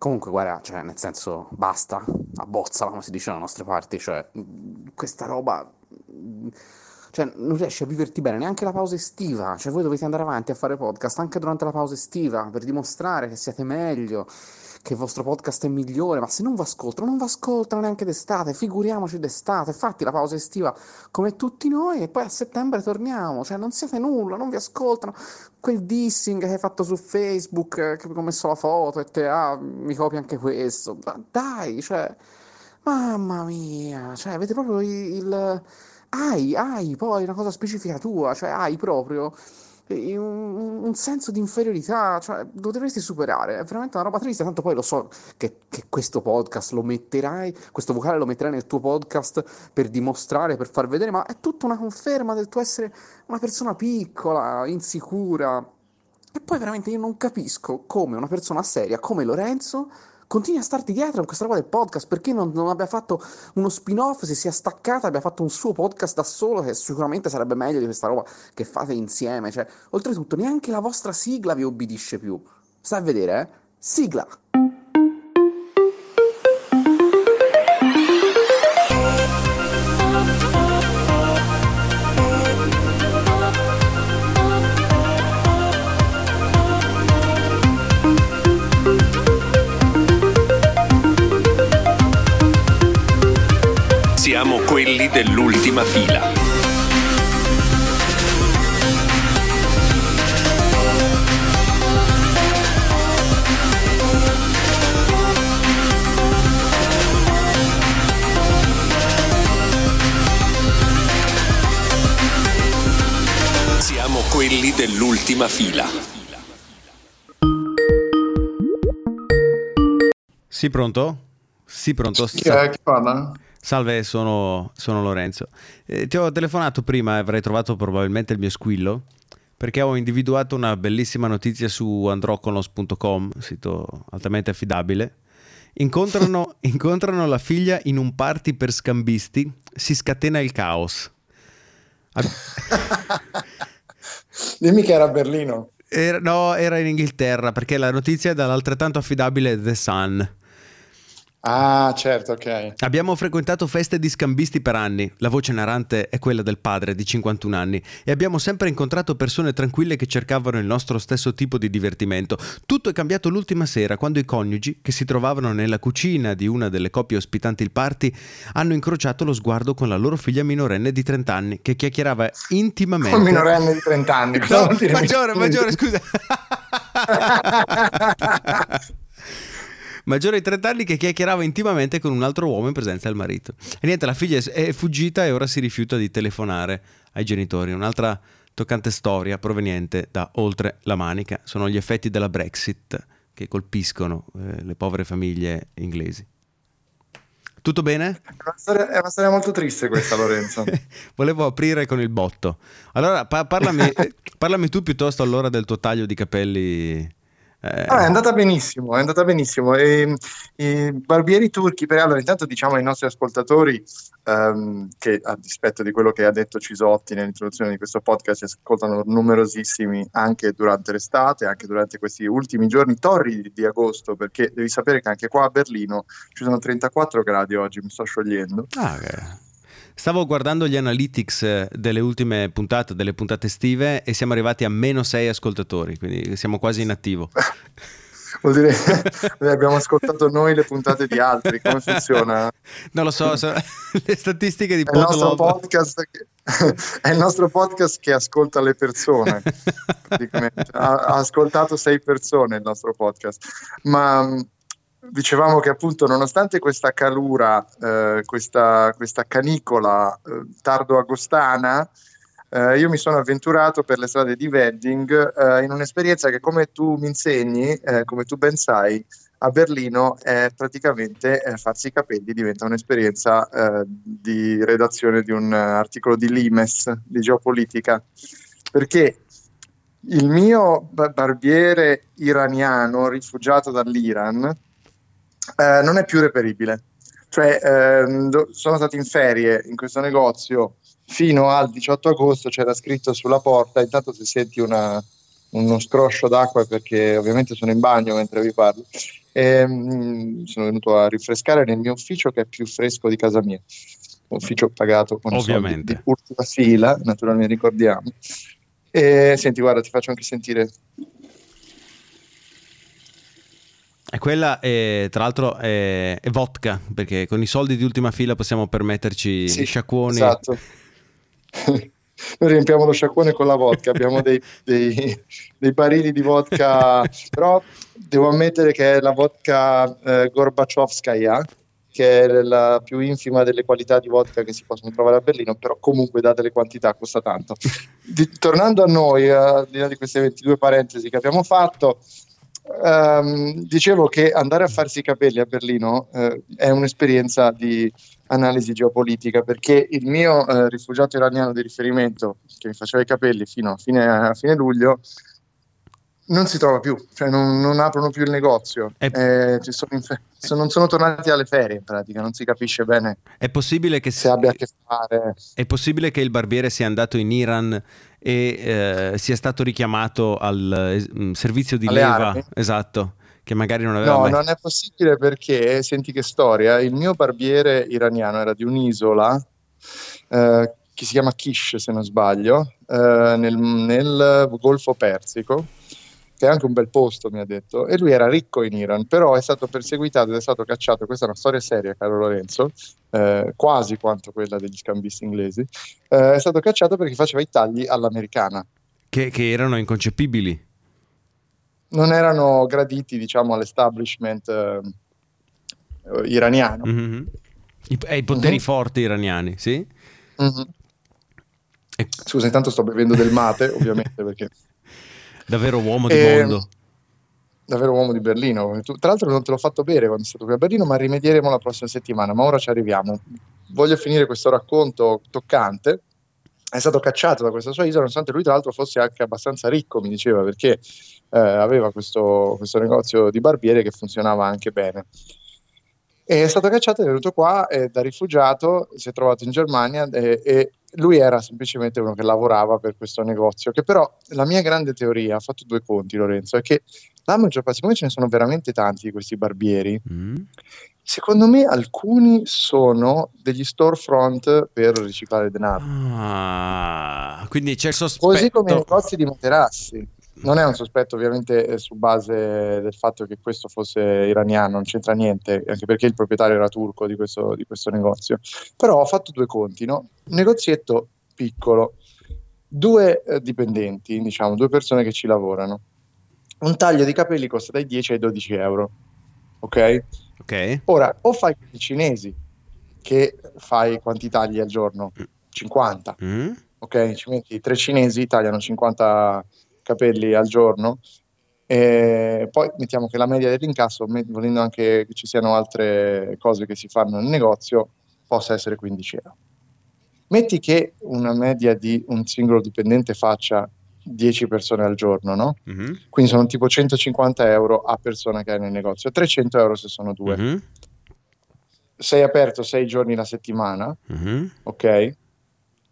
Comunque, guarda, cioè, nel senso, basta, abbozza, come si dice dalle nostre parti, cioè, questa roba... Cioè, non riesci a viverti bene neanche la pausa estiva, cioè voi dovete andare avanti a fare podcast anche durante la pausa estiva per dimostrare che siete meglio, che il vostro podcast è migliore, ma se non vi ascoltano, non vi ascoltano neanche d'estate, figuriamoci d'estate, fatti la pausa estiva come tutti noi e poi a settembre torniamo, cioè non siete nulla, non vi ascoltano, quel dissing che hai fatto su Facebook, eh, che ho messo la foto e te, ah, mi copi anche questo, ma dai, cioè, mamma mia, cioè avete proprio il... il hai, hai poi una cosa specifica tua, cioè hai proprio un, un, senso di inferiorità, cioè lo dovresti superare, è veramente una roba triste, tanto poi lo so che, che, questo podcast lo metterai, questo vocale lo metterai nel tuo podcast per dimostrare, per far vedere, ma è tutta una conferma del tuo essere una persona piccola, insicura. E poi veramente io non capisco come una persona seria come Lorenzo continui a starti dietro con questa roba del podcast, perché non, non abbia fatto uno spin-off, si sia staccata, abbia fatto un suo podcast da solo, che sicuramente sarebbe meglio di questa roba che fate insieme, cioè, oltretutto neanche la vostra sigla vi obbedisce più. Stai a vedere, eh? Sigla! Sì, pronto? Sì, pronto. Chi è che parla? Salve, sono, sono Lorenzo. Eh, ti ho telefonato prima e avrei trovato probabilmente il mio squillo perché ho individuato una bellissima notizia su androconos.com, sito altamente affidabile. Incontrano, incontrano, la figlia in un party per scambisti, si scatena il caos. Dimmi che era a Berlino. Era, no, era in Inghilterra perché la notizia è dall'altrettanto affidabile The Sun. Ah, certo, ok. Abbiamo frequentato feste di scambisti per anni, la voce narrante è quella del padre di 51 anni e abbiamo sempre incontrato persone tranquille che cercavano il nostro stesso tipo di divertimento. Tutto è cambiato l'ultima sera quando i coniugi, che si trovavano nella cucina di una delle coppie ospitanti il party, hanno incrociato lo sguardo con la loro figlia minorenne di 30 anni che chiacchierava intimamente... Un minorenne di 30 anni. No, maggiore, maggiore, scusa. maggiore di 30 anni che chiacchierava intimamente con un altro uomo in presenza del marito. E niente, la figlia è fuggita e ora si rifiuta di telefonare ai genitori. Un'altra toccante storia proveniente da oltre la manica. Sono gli effetti della Brexit che colpiscono eh, le povere famiglie inglesi. Tutto bene? È una, storia, è una storia, molto triste questa, Lorenzo. Volevo aprire con il botto. Allora, pa- parlami, parlami tu piuttosto allora del tuo taglio di capelli eh... Ah, è andata benissimo, è andata benissimo. E, e barbieri turchi, per allora intanto diciamo ai nostri ascoltatori um, che a dispetto di quello che ha detto Cisotti nell'introduzione di questo podcast, si ascoltano numerosissimi anche durante l'estate, anche durante questi ultimi giorni torridi di agosto, perché devi sapere che anche qua a Berlino ci sono 34 gradi oggi, mi sto sciogliendo. Ah, okay. Stavo guardando gli analytics eh, delle ultime puntate, delle puntate estive, e siamo arrivati a meno 6 ascoltatori, quindi siamo quasi in attivo. Vuol dire che abbiamo ascoltato noi le puntate di altri, come funziona? Non lo so, so le statistiche di Podlove. Che, è il nostro podcast che ascolta le persone, ha, ha ascoltato sei persone il nostro podcast, ma dicevamo che appunto nonostante questa calura, eh, questa, questa, canicola eh, tardo-agostana, eh, io mi sono avventurato per le strade di Wedding eh, in un'esperienza che come tu mi insegni, eh, come tu ben sai, a Berlino è praticamente eh, farsi i capelli diventa un'esperienza di redazione di un articolo di Limes, di geopolitica, perché il mio barbiere iraniano rifugiato dall'Iran eh, non è più reperibile. Cioè, ehm, sono stato in ferie in questo negozio fino al 18 agosto, c'era scritto sulla porta, intanto se senti una, uno scroscio d'acqua perché ovviamente sono in bagno mentre vi parlo, E, mm, sono venuto a rinfrescare nel mio ufficio che è più fresco di casa mia. Ufficio pagato con soldi Ovviamente. di ultima fila, naturalmente ricordiamo. E senti, guarda, ti faccio anche sentire. E quella è, tra l'altro è, è vodka, perché con i soldi di ultima fila possiamo permetterci Sì, sciacquoni. Esatto. Noi riempiamo lo sciacquone con la vodka, abbiamo dei, dei- dei barili di vodka, però devo ammettere che è la vodka eh, Gorbachevskaya, che è la più infima delle qualità di vodka che si possono trovare a Berlino, però comunque date le quantità costa tanto. Di- tornando a noi, eh, al di là di queste 22 parentesi che abbiamo fatto, ehm, dicevo che andare a farsi i capelli a Berlino eh, è un'esperienza di analisi geopolitica perché il mio eh, rifugiato iraniano di riferimento che mi faceva i capelli fino a fine, a fine luglio non si trova più, cioè non, non aprono più il negozio, E- Eh, sono fe- so- non sono tornati alle ferie in pratica, non si capisce bene È possibile che se abbia a che fare. È possibile che il barbiere sia andato in Iran e eh, sia stato richiamato al eh, servizio di Alle leva, armi? esatto, che magari non aveva No, mai... non è possibile perché, senti che storia, il mio barbiere iraniano era di un'isola eh, che si chiama Kish, se non sbaglio, eh, nel, nel Golfo Persico, che è anche un bel posto, mi ha detto, e lui era ricco in Iran, però è stato perseguitato ed è stato cacciato, questa è una storia seria, caro Lorenzo, eh, quasi quanto quella degli scambisti inglesi, eh, è stato cacciato perché faceva i tagli all'americana. che, che erano inconcepibili. Non erano graditi, diciamo, all'establishment eh, eh, iraniano. Mhm. I, e i poteri Mhm. forti iraniani, sì? Mhm. E- Scusa, intanto sto bevendo del mate, ovviamente, perché davvero uomo di Ehm, mondo. davvero uomo di Berlino. Tu- tra l'altro non te l'ho fatto bere quando sei stato qui a Berlino, ma rimedieremo la prossima settimana, ma ora ci arriviamo. Voglio finire questo racconto toccante. È stato cacciato da questa sua isola, nonostante lui tra l'altro fosse anche abbastanza ricco, mi diceva, perché eh, aveva questo, questo negozio di barbiere che funzionava anche bene. È stato cacciato, è venuto qua eh, da rifugiato, si è trovato in Germania eh, e lui era semplicemente uno che lavorava per questo negozio. Che però la mia grande teoria, ha fatto due conti Lorenzo, è che la maggior parte, siccome ce ne sono veramente tanti di questi barbieri, Mm. secondo me alcuni sono degli storefront per riciclare denaro. Ah, quindi c'è il sospetto. Così come i negozi di materassi. Non è un sospetto ovviamente eh, su base del fatto che questo fosse iraniano, non c'entra niente, anche perché il proprietario era turco di questo, di questo negozio. Però ho fatto due conti, no? Un negozietto piccolo, due eh, dipendenti, diciamo, due persone che ci lavorano. Un taglio di capelli costa dai 10 ai 12 euro, ok? Ok. Ora, o fai i cinesi, che fai quanti tagli al giorno? 50 Mm. ok? Ci metti tre cinesi, tagliano 50 capelli al giorno, e poi mettiamo che la media dell'incasso, volendo anche che ci siano altre cose che si fanno nel negozio, possa essere 15 euro. Metti che una media di un singolo dipendente faccia 10 persone al giorno, no? Mhm. Quindi sono tipo 150 euro a persona che hai nel negozio, 300 euro se sono due. Mhm. Sei aperto 6 giorni la settimana, Mhm. ok?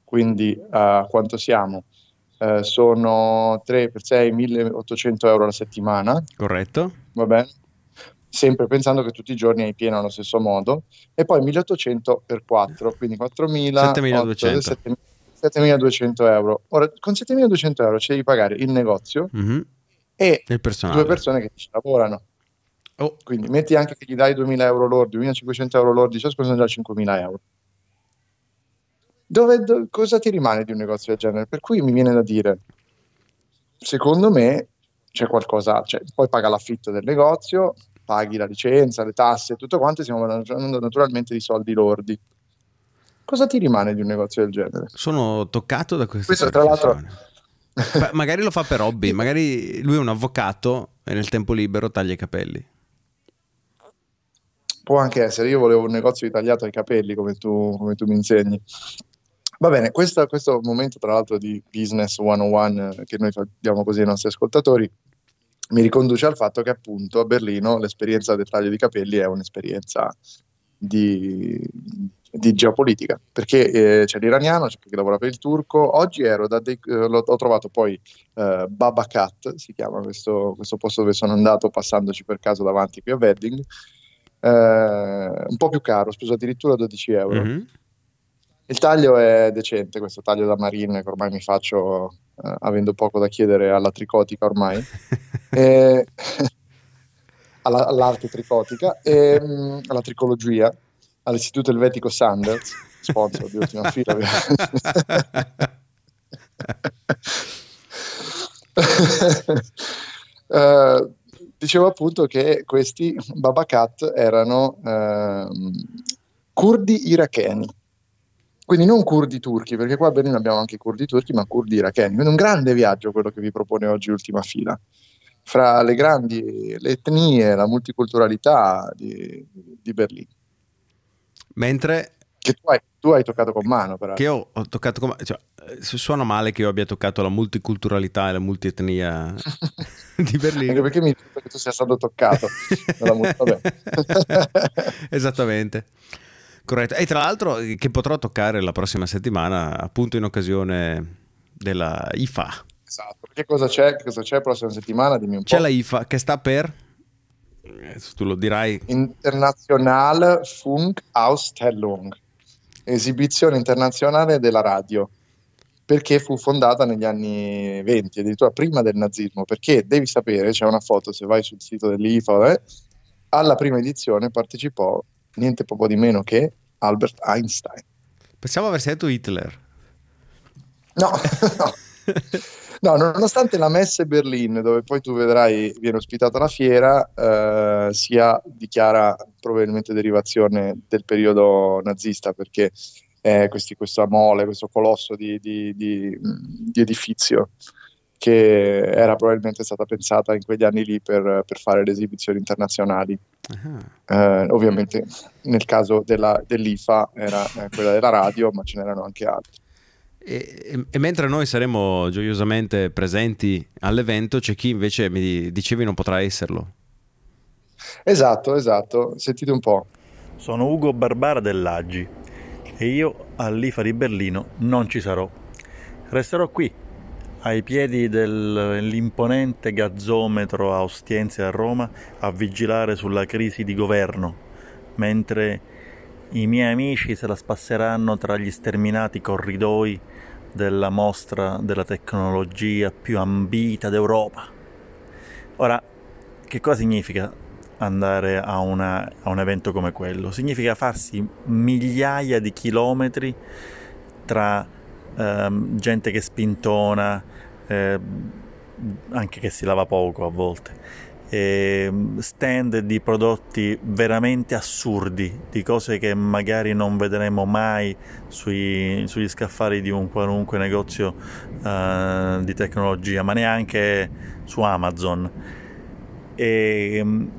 Quindi eh, quanto siamo? Eh, sono 3 per 6, 1800 euro alla settimana, Corretto. va bene? Sempre pensando che tutti i giorni hai pieno allo stesso modo, e poi 1800 per 4, quindi 4000, 7200. 8, 7200 euro. Ora, con 7200 euro ci devi pagare il negozio Mhm. e Il due persone che ci lavorano. Oh, Quindi metti anche che gli dai 2000 euro lordi, 2500 euro lordi, ciascuno sono già 5000 euro. Dove, do- cosa ti rimane di un negozio del genere? Per cui mi viene da dire, secondo me c'è qualcosa, cioè, poi paga l'affitto del negozio, paghi la licenza, le tasse, tutto quanto, stiamo parlando naturalmente di soldi lordi. Cosa ti rimane di un negozio del genere? sono toccato da questa Questo, tra l'altro, magari lo fa per hobby, magari lui è un avvocato e nel tempo libero taglia i capelli. Può anche essere, io volevo un negozio di tagliato ai capelli come tu, come tu mi insegni. Va bene, questo, questo momento tra l'altro di Business 101 eh, che noi diamo così ai nostri ascoltatori mi riconduce al fatto che appunto a Berlino l'esperienza del taglio di capelli è un'esperienza di, di geopolitica, perché eh, c'è l'iraniano, c'è chi lavora per il turco. Oggi ero da dei, eh, ho trovato poi eh, Babakat, si chiama questo, questo, posto dove sono andato passandoci per caso davanti qui a Wedding, eh, un po' più caro, speso addirittura 12 euro. Mm-hmm. Il taglio è decente, questo taglio da marine che ormai mi faccio eh, avendo poco da chiedere alla tricotica ormai, e, alla, all'arte tricotica, e, mm, alla tricologia all'Istituto Elvetico Sanders, sponsor di ultima fila. uh, dicevo appunto che questi Babakat erano uh, curdi iracheni. Quindi non curdi turchi, perché qua a Berlino abbiamo anche curdi turchi, ma curdi iracheni. Quindi un grande viaggio quello che vi propone oggi Ultima Fila. Fra le grandi le etnie, la multiculturalità di, di Berlino. Mentre... Che tu hai, tu hai toccato con mano, però. Che io ho toccato con mano. Cioè, suona male che io abbia toccato la multiculturalità e la multietnia di Berlino. Anche perché mi dico che tu sia stato toccato. Esattamente. Corretto. E tra l'altro che potrò toccare la prossima settimana, appunto in occasione della IFA. Esatto. Che cosa c'è? Che cosa c'è la prossima settimana? Dimmi un c'è po'. C'è la IFA che sta per tu lo dirai. Internationale Funkausstellung, esibizione internazionale della radio, perché fu fondata negli anni 20, addirittura prima del nazismo, perché devi sapere, c'è una foto se vai sul sito dell'IFA, eh, alla prima edizione partecipò niente poco di meno che Albert Einstein. Pensavo avessi detto Hitler. No, no. No, nonostante la Messe Berlin, dove poi tu vedrai viene ospitata la fiera, eh, sia di chiara probabilmente derivazione del periodo nazista, perché è questi, questa mole, questo colosso di, di, di, di, edifizio che era probabilmente stata pensata in quegli anni lì per, per fare le esibizioni internazionali. Uh-huh. Eh, ovviamente nel caso della, dell'IFA era eh, quella della radio, ma ce n'erano anche altri. E, e, mentre noi saremo gioiosamente presenti all'evento, c'è chi invece mi dicevi non potrà esserlo. Esatto, esatto. Sentite un po'. Sono Ugo Barbara dell'Aggi e io all'IFA di Berlino non ci sarò. Resterò qui, ai piedi dell'imponente gazzometro a Ostiense a Roma, a vigilare sulla crisi di governo, mentre i miei amici se la spasseranno tra gli sterminati corridoi della mostra della tecnologia più ambita d'Europa. Ora, che cosa significa andare a, una, a un evento come quello? Significa farsi migliaia di chilometri tra ehm, gente che spintona, eh, anche che si lava poco a volte eh, stand di prodotti veramente assurdi, di cose che magari non vedremo mai sui, sugli scaffali di un qualunque negozio uh, di tecnologia, ma neanche su Amazon. E, um,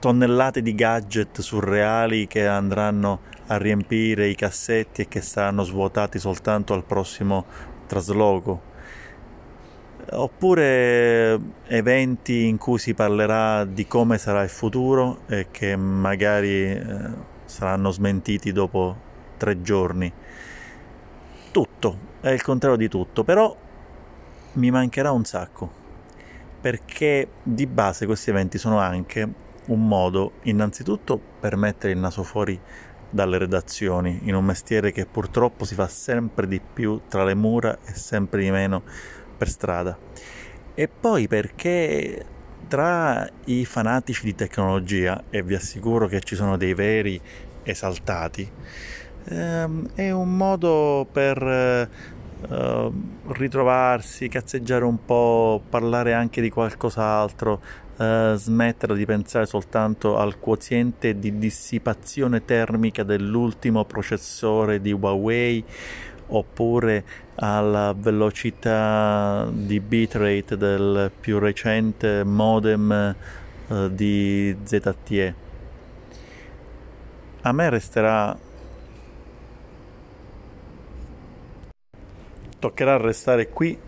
tonnellate di gadget surreali che andranno a riempire i cassetti e che saranno svuotati soltanto al prossimo trasloco oppure eventi in cui si parlerà di come sarà il futuro e che magari eh, saranno smentiti dopo tre giorni. Tutto, è il contrario di tutto, però mi mancherà un sacco, perché di base questi eventi sono anche un modo innanzitutto per mettere il naso fuori dalle redazioni, in un mestiere che purtroppo si fa sempre di più tra le mura e sempre di meno per strada. E poi perché tra i fanatici di tecnologia, e vi assicuro che ci sono dei veri esaltati, ehm, è un modo per eh, ritrovarsi, cazzeggiare un po', parlare anche di qualcos'altro, eh, smettere di pensare soltanto al quoziente di dissipazione termica dell'ultimo processore di Huawei oppure alla velocità di bitrate del più recente modem eh, di ZTE. A me resterà toccherà restare qui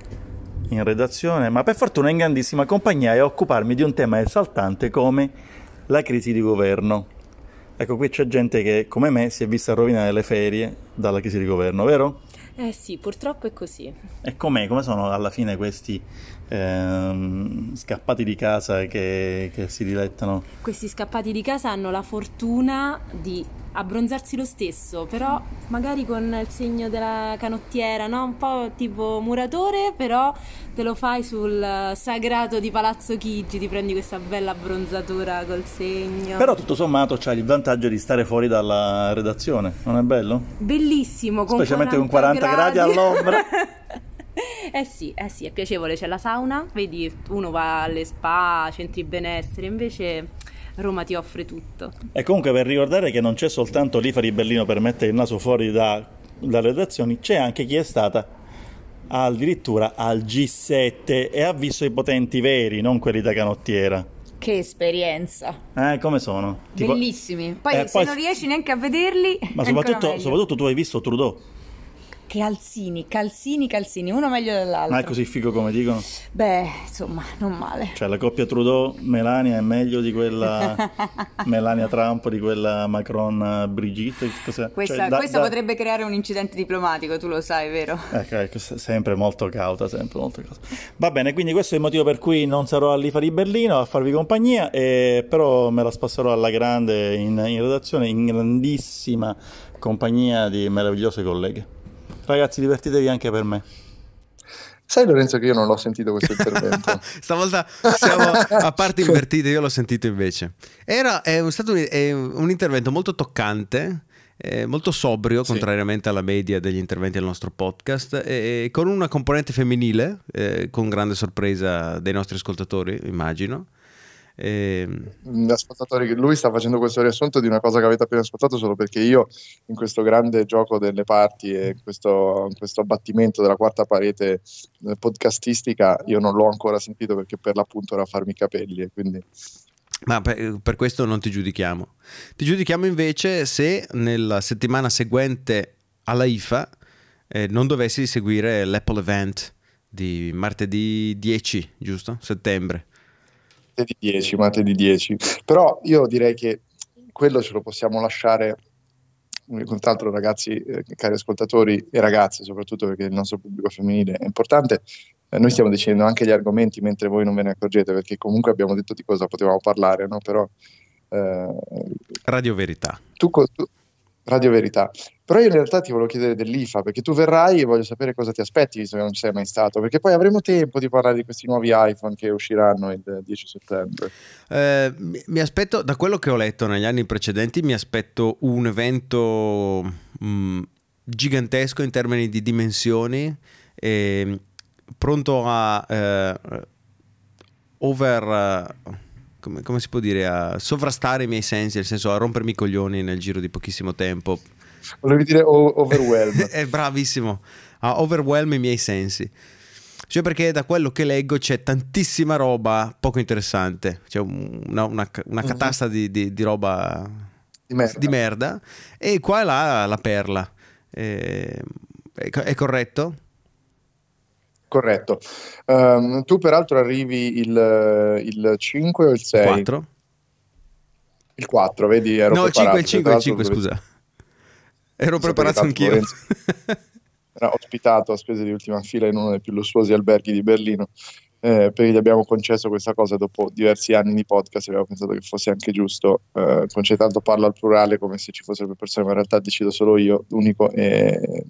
in redazione, ma per fortuna in grandissima compagnia e occuparmi di un tema esaltante come la crisi di governo. Ecco, qui c'è gente che, come me, si è vista rovinare le ferie dalla crisi di governo, vero? Eh sì, purtroppo è così. E com'è? Come sono alla fine questi ehm, scappati di casa che, che si dilettano? Questi scappati di casa hanno la fortuna di abbronzarsi lo stesso, però magari con il segno della canottiera, no? Un po' tipo muratore, però te lo fai sul sagrato di Palazzo Chigi, ti prendi questa bella abbronzatura col segno. Però tutto sommato c'hai il vantaggio di stare fuori dalla redazione, non è bello? Bellissimo, con Specialmente 40 con 40 gradi all'ombra. Eh sì, eh sì, è piacevole, c'è la sauna, vedi, uno va alle spa, centri benessere, invece Roma ti offre tutto. E comunque per ricordare che non c'è soltanto l'IFA di Berlino per mettere il naso fuori da, dalle redazioni, c'è anche chi è stata addirittura al G7 e ha visto i potenti veri, non quelli da canottiera. Che esperienza. Eh, come sono? Tipo- Bellissimi. Poi Eh, se poi- non riesci neanche a vederli, Ma soprattutto, soprattutto tu hai visto Trudeau, Che alzini, calzini, calzini, uno meglio dell'altro. non è così figo come dicono? Beh, insomma, non male. Cioè la coppia Trudeau-Melania è meglio di quella Melania-Trump, di quella Macron-Brigitte? Cos'è? Questa, Cioè, da- questo da- potrebbe creare un incidente diplomatico, tu lo sai, vero? Ecco, ecco, se- sempre molto cauta, sempre molto cauta. Va bene, quindi questo è il motivo per cui non sarò all'IFA di Berlino a farvi compagnia, e però me la spasserò alla grande in, in redazione, in grandissima compagnia di meravigliose colleghe. Ragazzi, divertitevi anche per me. Sai Lorenzo che io non l'ho sentito questo intervento? Stavolta siamo a parti invertite, io l'ho sentito invece. Era è un- stato un, è un intervento molto toccante, eh, molto sobrio, Sì. contrariamente alla media degli interventi del nostro podcast, e con una componente femminile, eh, con grande sorpresa dei nostri ascoltatori, immagino. Ehm, Gli ascoltatori lui sta facendo questo riassunto di una cosa che avete appena ascoltato solo perché io in questo grande gioco delle parti e questo, questo abbattimento della quarta parete eh, podcastistica io non l'ho ancora sentito perché per l'appunto era a farmi i capelli e quindi Ma per, per questo non ti giudichiamo. Ti giudichiamo invece se nella settimana seguente alla IFA eh, non dovessi seguire l'Apple Event di martedì 10, giusto? Settembre. Te di 10, ma te di 10. Però io direi che quello ce lo possiamo lasciare, eh, tra l'altro ragazzi, eh, cari ascoltatori e ragazze, soprattutto perché il nostro pubblico femminile è importante, eh, noi stiamo decidendo anche gli argomenti mentre voi non ve ne accorgete, perché comunque abbiamo detto di cosa potevamo parlare, no? Però eh, Radio Verità. tu, tu- Radio Verità. Però io in realtà ti volevo chiedere dell'IFA, perché tu verrai e voglio sapere cosa ti aspetti, visto che non ci sei mai stato, perché poi avremo tempo di parlare di questi nuovi iPhone che usciranno il 10 settembre. Eh, mi aspetto, da quello che ho letto negli anni precedenti, mi aspetto un evento mh, gigantesco in termini di dimensioni, e pronto a eh, over. come, come si può dire? A sovrastare i miei sensi, nel senso a rompermi i coglioni nel giro di pochissimo tempo. Volevi dire overwhelm. È bravissimo a overwhelm i miei sensi. Cioè perché da quello che leggo c'è tantissima roba poco interessante, c'è un- una, una, una Mhm. catasta di, di- di roba Di merda. di merda e qua e là la perla. Eh, è, è corretto? Corretto. Ehm, tu peraltro arrivi il, il 5 o il 6? 4? Il 4, vedi, ero No, il 5, preparato. il 5, Tra il l'altro 5, dove- scusa. Ero preparato anch'io. Lorenzo. Era ospitato a spese di ultima fila in uno dei più lussuosi alberghi di Berlino, eh, perché gli abbiamo concesso questa cosa dopo diversi anni di podcast, abbiamo pensato che fosse anche giusto, eh, concede tanto parlo al plurale come se ci fossero più persone, ma in realtà decido solo io, l'unico e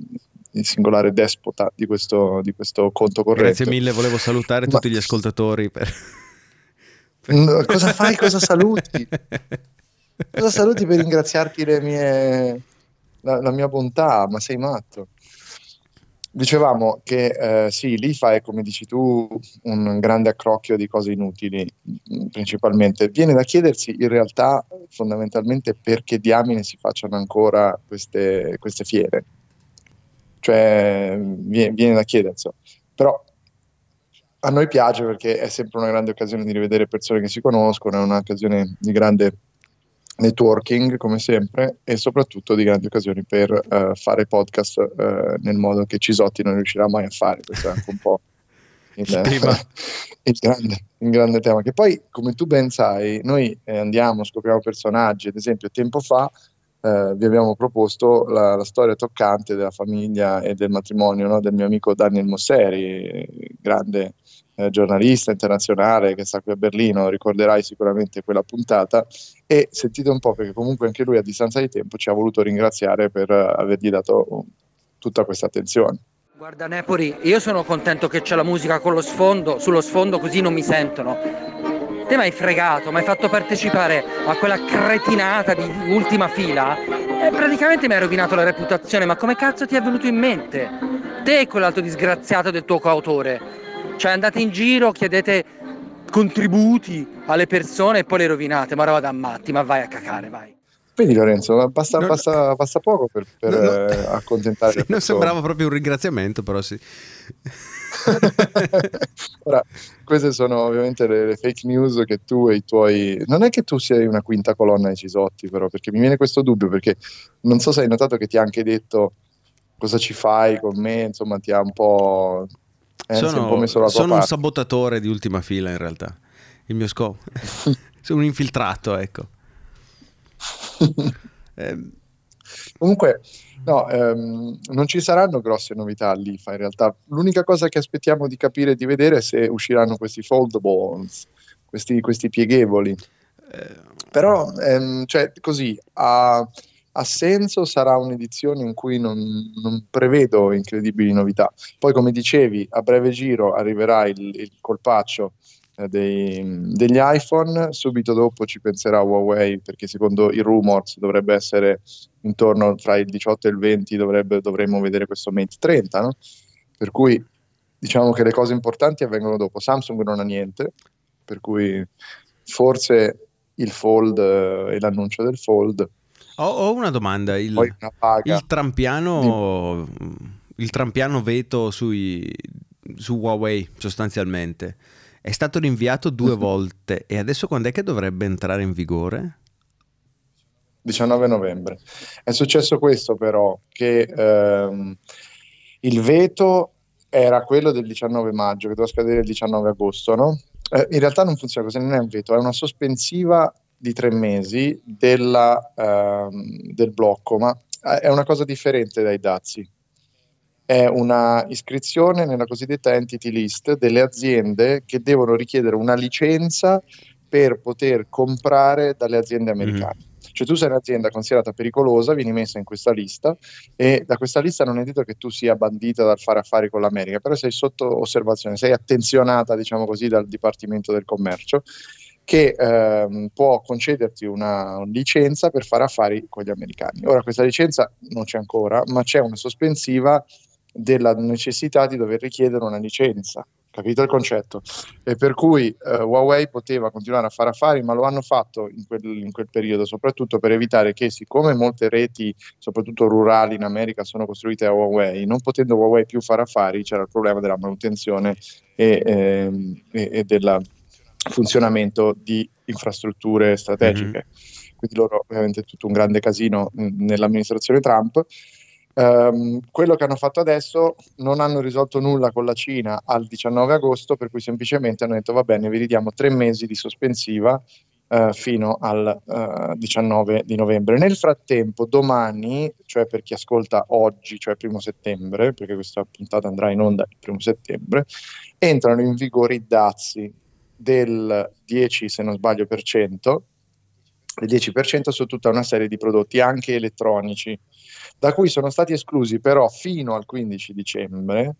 il singolare despota di questo, di questo conto corrente. Grazie mille, volevo salutare Ma- tutti gli ascoltatori. Per... No, cosa fai? Cosa saluti? Cosa saluti per ringraziarti le mie, la, la mia bontà? Ma sei matto. Dicevamo che eh, sì, l'IFA è come dici tu un grande accrocchio di cose inutili, principalmente. Viene da chiedersi in realtà fondamentalmente perché diamine si facciano ancora queste, queste fiere. Cioè, viene, viene da chiederselo. Però a noi piace perché è sempre una grande occasione di rivedere persone che si conoscono, è un'occasione di grande networking come sempre e soprattutto di grandi occasioni per eh, fare podcast eh, nel modo che Cisotti non riuscirà mai a fare, questo è anche un po' il, il grande, il grande tema. Che poi, come tu ben sai, noi eh, andiamo, scopriamo personaggi. Ad esempio, tempo fa eh, vi abbiamo proposto la, la storia toccante della famiglia e del matrimonio no, del mio amico Daniel Mosseri, grande eh, giornalista internazionale che sta qui a Berlino, ricorderai sicuramente quella puntata e sentite un po' perché comunque anche lui a distanza di tempo ci ha voluto ringraziare per eh, avergli dato tutta questa attenzione. Guarda Nepori, io sono contento che c'è la musica con lo sfondo, sullo sfondo così non mi sentono. Te mi hai fregato, mi hai fatto partecipare a quella cretinata di ultima fila e praticamente mi hai rovinato la reputazione, ma come cazzo ti è venuto in mente? Te e quell'altro disgraziato del tuo coautore. Cioè andate in giro, chiedete contributi alle persone e poi le rovinate, ma roba da matti, ma vai a cacare, vai. Vedi Lorenzo, basta, No, no. basta- basta poco per, per, No, no. eh, accontentare Sì, non sembrava proprio un ringraziamento, però sì. Ora, queste sono ovviamente le, le fake news che tu e i tuoi... Non è che tu sei una quinta colonna ai Cisotti, però, perché mi viene questo dubbio, perché non so se hai notato che ti ha anche detto cosa ci fai con me, insomma, ti ha un po'... eh, sono sono un sabotatore di ultima fila in realtà. Il mio scopo. sono un infiltrato, ecco. Eh, Comunque, no, ehm, non ci saranno grosse novità all'IFA in realtà. L'unica cosa che aspettiamo di capire e di vedere è se usciranno questi foldables, questi, questi pieghevoli. eh, Però, ehm, cioè, così, a, a senso sarà un'edizione in cui non, non prevedo incredibili novità. Poi, come dicevi, a breve giro arriverà il, il colpaccio eh, dei- degli iPhone, subito dopo ci penserà Huawei, perché secondo i rumors dovrebbe essere intorno tra il 18 e il 20, dovrebbe- dovremmo vedere questo Mate 30, no? Per cui diciamo che le cose importanti avvengono dopo. Samsung non ha niente, per cui forse il Fold eh, e l'annuncio del Fold, ho, ho una domanda. Il, una il trampiano, il trampiano veto sui, su Huawei sostanzialmente è stato rinviato due volte e adesso quando è che dovrebbe entrare in vigore? 19 novembre. È successo questo però, che ehm, il veto era quello del 19 maggio, che doveva scadere il 19 agosto, no? Eh, in realtà non funziona così, non è un veto, è una sospensiva di tre mesi della, ehm, del blocco, ma eh, è una cosa differente dai dazi. È una iscrizione nella cosiddetta entity list delle aziende che devono richiedere una licenza per poter comprare dalle aziende americane. Cioè tu sei un'azienda considerata pericolosa, vieni messa in questa lista e da questa lista non è detto che tu sia bandita dal fare affari con l'America, però sei sotto osservazione, sei attenzionata, diciamo così, dal Dipartimento del Commercio che ehm, può concederti una licenza per fare affari con gli americani. Ora questa licenza non c'è ancora, ma c'è una sospensiva della necessità di dover richiedere una licenza. Capito il concetto? E per cui eh, Huawei poteva continuare a fare affari, ma lo hanno fatto in quel, in quel periodo, soprattutto per evitare che, siccome molte reti, soprattutto rurali in America, sono costruite a Huawei, non potendo Huawei più fare affari, c'era il problema della manutenzione e, ehm, e, e del funzionamento di infrastrutture strategiche. Quindi loro ovviamente è tutto un grande casino mh, nell'amministrazione Trump. Ehm, quello che hanno fatto adesso non hanno risolto nulla con la Cina al 19 agosto, per cui semplicemente hanno detto va bene, vi ridiamo tre mesi di sospensiva eh, fino al eh, 19 di novembre. Nel frattempo, domani, cioè per chi ascolta oggi, cioè primo settembre, perché questa puntata andrà in onda il primo settembre, entrano in vigore i dazi del 10, se non sbaglio, per cento, il 10% su tutta una serie di prodotti, anche elettronici, da cui sono stati esclusi però fino al 15 dicembre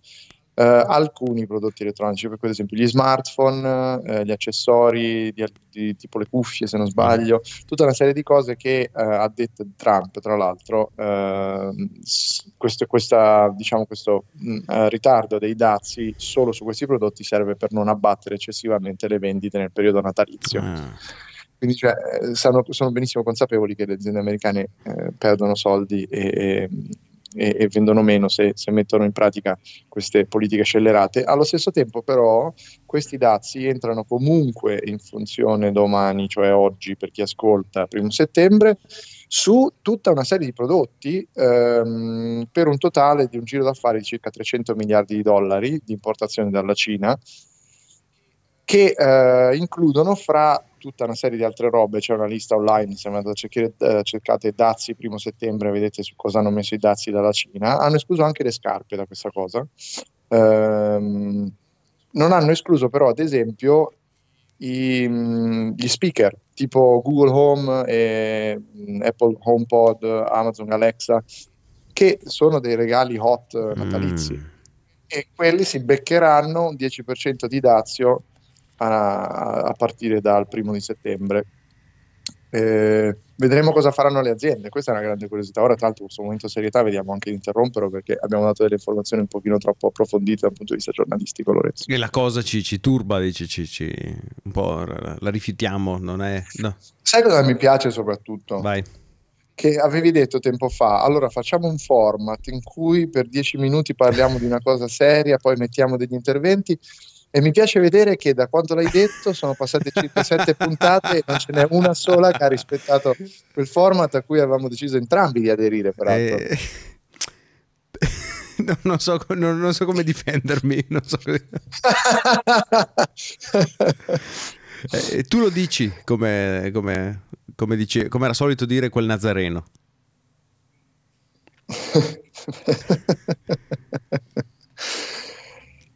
eh, alcuni prodotti elettronici, per esempio gli smartphone, eh, gli accessori di, di- tipo le cuffie se non sbaglio, tutta una serie di cose che eh, ha detto Trump, tra l'altro, eh, s- questo, questa, diciamo, questo mh, eh, ritardo dei dazi solo su questi prodotti serve per non abbattere eccessivamente le vendite nel periodo natalizio. Ah. Quindi cioè, eh, sanno- sono benissimo consapevoli che le aziende americane eh, perdono soldi e, e- e- e vendono meno se, se mettono in pratica queste politiche scellerate. Allo stesso tempo, però, questi dazi entrano comunque in funzione domani, cioè oggi per chi ascolta, primo settembre, su tutta una serie di prodotti ehm, per un totale di un giro d'affari di circa 300 miliardi di dollari di importazione dalla Cina che eh, includono fra tutta una serie di altre robe, c'è una lista online, se andate a cercare, eh, cercate dazi primo settembre, vedete su cosa hanno messo i dazi dalla Cina, hanno escluso anche le scarpe da questa cosa. Ehm, non hanno escluso però ad esempio i, gli speaker tipo Google Home e Apple HomePod, Amazon Alexa, che sono dei regali hot natalizi. Mm. E quelli si beccheranno un 10% di dazio a, a partire dal primo di settembre. Eh, vedremo cosa faranno le aziende, questa è una grande curiosità. Ora, tra l'altro, in questo momento serietà vediamo anche di interromperlo perché abbiamo dato delle informazioni un pochino troppo approfondite dal punto di vista giornalistico, Lorenzo. E la cosa ci, ci turba, dici, ci, ci, un po' la rifiutiamo, non è... No. Sai cosa mi piace soprattutto? Vai. Che avevi detto tempo fa, allora facciamo un format in cui per dieci minuti parliamo di una cosa seria, poi mettiamo degli interventi e mi piace vedere che da quando l'hai detto sono passate circa sette puntate e non ce n'è una sola che ha rispettato quel format a cui avevamo deciso entrambi di aderire, peraltro. Eh... Non so, non, non so, come difendermi. So come... eh, tu lo dici come, come, come, dici, come era solito dire quel Nazareno.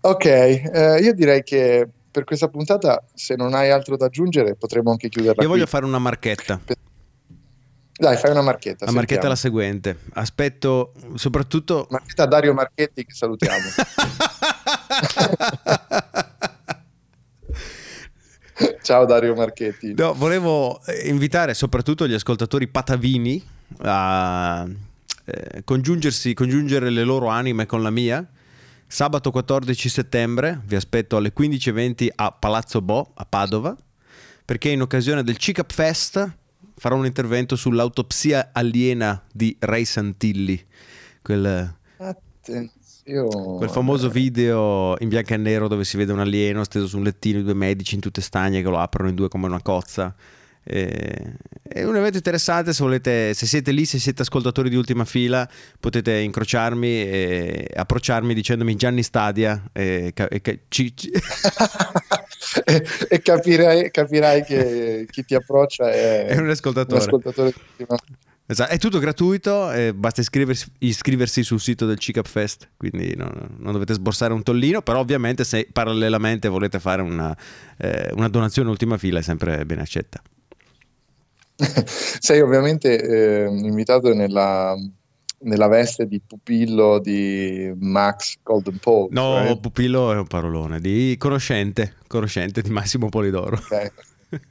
Ok, eh, io direi che per questa puntata, se non hai altro da aggiungere, potremmo anche chiuderla. Io qui. voglio fare una marchetta. Dai, fai una marchetta. La marchetta è la seguente. Aspetto soprattutto. Marchetta Dario Marchetti, che salutiamo. Ciao Dario Marchetti. No, volevo invitare soprattutto gli ascoltatori patavini a eh, congiungersi, congiungere le loro anime con la mia Sabato 14 settembre vi aspetto alle 15.20 a Palazzo Bo a Padova perché in occasione del CICAP Fest farò un intervento sull'autopsia aliena di Ray Santilli. Quel, quel famoso video in bianco e nero dove si vede un alieno steso su un lettino due medici in tutte stagne che lo aprono in due come una cozza. È un evento interessante se volete, se siete lì, se siete ascoltatori di ultima fila, potete incrociarmi e approcciarmi dicendomi Gianni Stadia e, e, ci, ci... e, e capirai, capirai, che chi ti approccia è, è un ascoltatore. Un ascoltatore Esatto. È tutto gratuito, eh, basta iscriversi, iscriversi, sul sito del CICAP Fest, quindi non, non, dovete sborsare un tollino, però ovviamente se parallelamente volete fare una, eh, una donazione ultima fila è sempre ben accetta. Sei ovviamente eh, invitato nella, nella, veste di pupillo di Max Golden Paul. No, right? pupillo è un parolone, di conoscente, conoscente di Massimo Polidoro. Okay.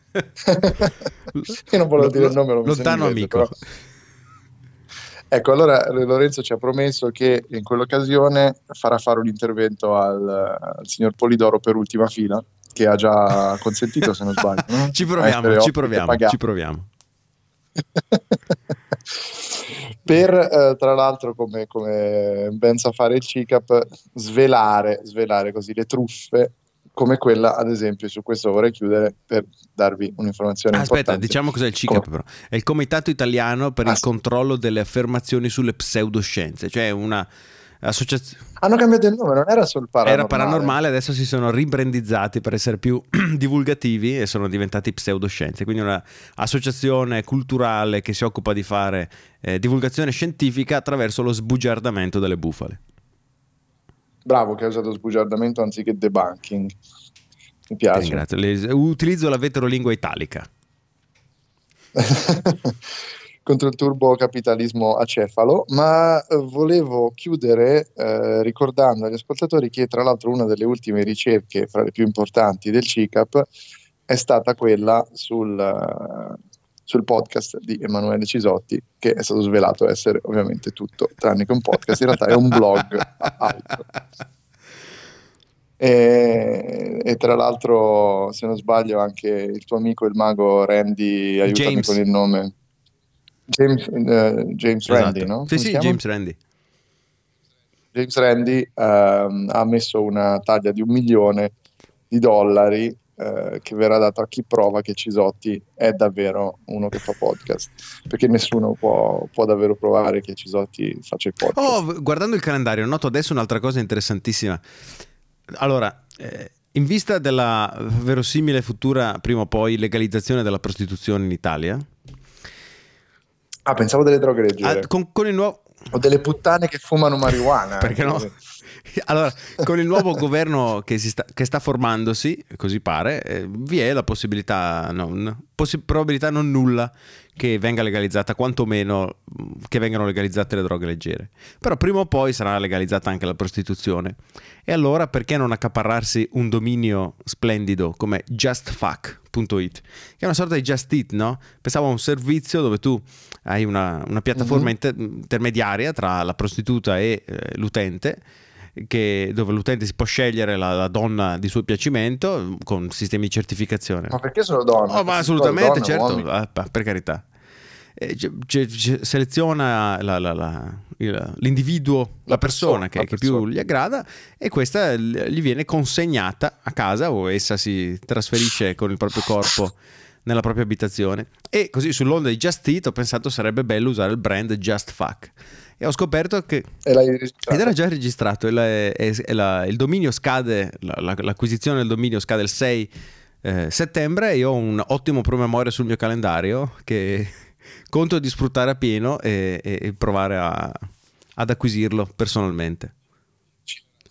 Io non volevo dire il nome, lo lontano amico. Però... Ecco, allora Lorenzo ci ha promesso che in quell'occasione farà fare un intervento al, al signor Polidoro per ultima fila, che ha già consentito, se non sbaglio. No? ci proviamo, ci proviamo, ci proviamo. per eh, tra l'altro come, come ben sa fare il CICAP svelare, svelare così le truffe come quella ad esempio su questo vorrei chiudere per darvi un'informazione aspetta importante. diciamo cos'è il CICAP però è il comitato italiano per ah, il controllo delle affermazioni sulle pseudoscienze cioè una associazione hanno cambiato il nome, non era sul paranormale. Era paranormale, adesso si sono ribrandizzati per essere più divulgativi e sono diventati pseudoscienze. Quindi un'associazione culturale che si occupa di fare eh, divulgazione scientifica attraverso lo sbugiardamento delle bufale. Bravo che hai usato sbugiardamento anziché debunking. Mi piace. Grazie. Utilizzo la veterolingua italica. contro il turbocapitalismo acefalo, ma eh, volevo chiudere eh, ricordando agli ascoltatori che tra l'altro una delle ultime ricerche, fra le più importanti del CICAP, è stata quella sul, uh, sul podcast di Emanuele Cisotti, che è stato svelato essere ovviamente tutto tranne che un podcast, in realtà è un blog. E, e, tra l'altro, se non sbaglio, anche il tuo amico, il mago Randy, aiutami James. con il nome. James, uh, James esatto. Randy, no? Sì, sì, James Randy. James Randy uh, ha messo una taglia di un milione di dollari eh, che verrà dato a chi prova che Cisotti è davvero uno che fa podcast, perché nessuno può, può davvero provare che Cisotti faccia i podcast. Oh, guardando il calendario, noto adesso un'altra cosa interessantissima. Allora, eh, in vista della verosimile futura, prima o poi, legalizzazione della prostituzione in Italia, Ah, pensavo delle droghe leggere. ah, con, con il nuovo... O delle puttane che fumano marijuana. Perché no? Allora, con il nuovo governo che, si sta, che sta formandosi, così pare, eh, vi è la possibilità, non, possi- probabilità non nulla che venga legalizzata, quantomeno che vengano legalizzate le droghe leggere. Però prima o poi sarà legalizzata anche la prostituzione. E allora perché non accaparrarsi un dominio splendido come justfuck.it, che è una sorta di Just Eat, no? Pensavo a un servizio dove tu hai una, una piattaforma Mhm. inter- intermediaria tra la prostituta e eh, l'utente che- dove l'utente si può scegliere la, la donna di suo piacimento mm, con sistemi di certificazione. Ma perché sono donne? Oh, ma assolutamente, donne, certo, ah, per carità. Eh, seleziona la- la- la- l'individuo, la, persona, persona, che, che più persona. gli aggrada e questa gli viene consegnata a casa o essa si trasferisce con il proprio corpo nella propria abitazione. E così sull'onda di Just Eat ho pensato sarebbe bello usare il brand Just Fuck. E ho scoperto che ed era già registrato, e la- e- e la- il dominio scade, la- l'acquisizione del dominio scade il 6 eh, settembre e io ho un ottimo promemoria sul mio calendario che conto di sfruttare a pieno e, e- provare a- ad acquisirlo personalmente.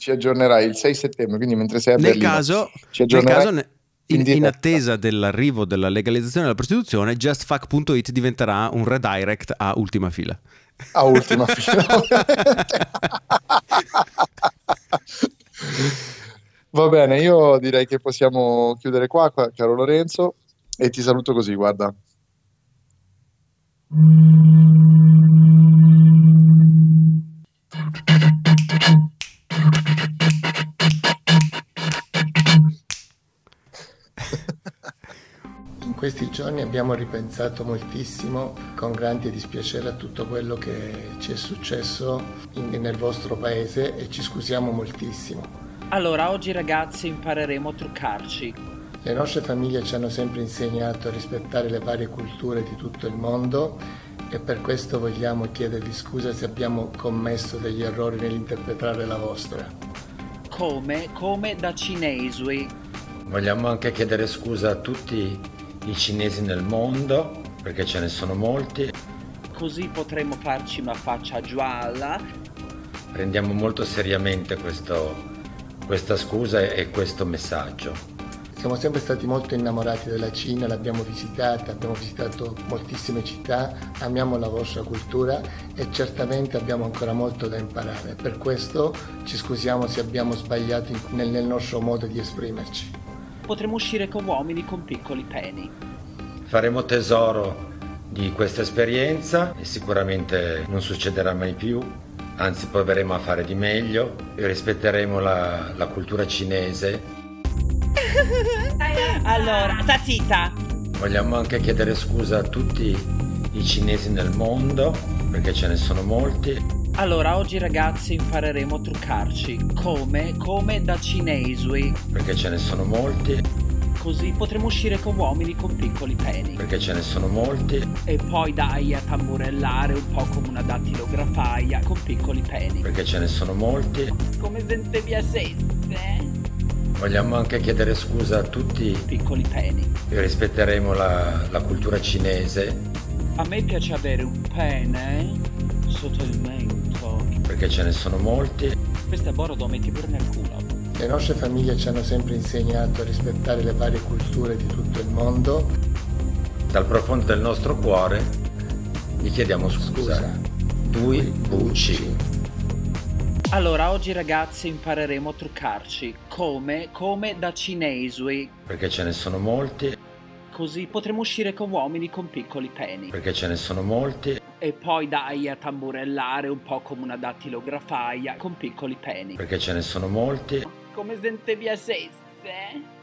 Ci aggiornerai il 6 settembre, quindi mentre sei a Nel Berlino. caso, ci nel caso, ne- in, in attesa dell'arrivo della legalizzazione della prostituzione, justfuck.it diventerà un redirect a ultima fila. a ultima fila. Va bene, io direi che possiamo chiudere qua, caro Lorenzo, e ti saluto così, guarda. In questi giorni abbiamo ripensato moltissimo con grande dispiacere a tutto quello che ci è successo in- nel vostro paese e ci scusiamo moltissimo. Allora, oggi ragazzi impareremo a truccarci. Le nostre famiglie ci hanno sempre insegnato a rispettare le varie culture di tutto il mondo e per questo vogliamo chiedervi scusa se abbiamo commesso degli errori nell'interpretare la vostra. Come? Come da cinesi. Vogliamo anche chiedere scusa a tutti i cinesi nel mondo, perché ce ne sono molti. Così potremo farci una faccia gialla. Prendiamo molto seriamente questo- questa scusa e questo messaggio. Siamo sempre stati molto innamorati della Cina, l'abbiamo visitata, abbiamo visitato moltissime città, amiamo la vostra cultura e certamente abbiamo ancora molto da imparare. Per questo ci scusiamo se abbiamo sbagliato nel, nel nostro modo di esprimerci. Potremo uscire con uomini con piccoli peni. Faremo tesoro di questa esperienza e sicuramente non succederà mai più, anzi proveremo a fare di meglio e rispetteremo la, la cultura cinese. Allora, sta zitta! Vogliamo anche chiedere scusa a tutti i cinesi nel mondo, perché ce ne sono molti. Allora, oggi ragazzi impareremo a truccarci. Come? Come da cinesi. perché ce ne sono molti, Così potremo uscire con uomini con piccoli peni. perché ce ne sono molti, E poi dai a tamburellare un po' come una dattilografaia con piccoli peni. perché ce ne sono molti. Come sentevi a sesse? Vogliamo anche chiedere scusa a tutti Piccoli peni. rispetteremo la, la cultura cinese, A me piace avere un pene sotto il mento. perché ce ne sono molti. Questo è Boro, metti pure nel culo. Le nostre famiglie ci hanno sempre insegnato a rispettare le varie culture di tutto il mondo. Dal profondo del nostro cuore gli chiediamo scusa. Scusa. Dui buci. Allora, oggi ragazzi impareremo a truccarci. Come? Come da cinesi. Perché ce ne sono molti, Così potremo uscire con uomini con piccoli peni. perché ce ne sono molti, E poi dai a tamburellare un po' come una dattilografaia con piccoli peni. perché ce ne sono molti. Come sentevi a sesse?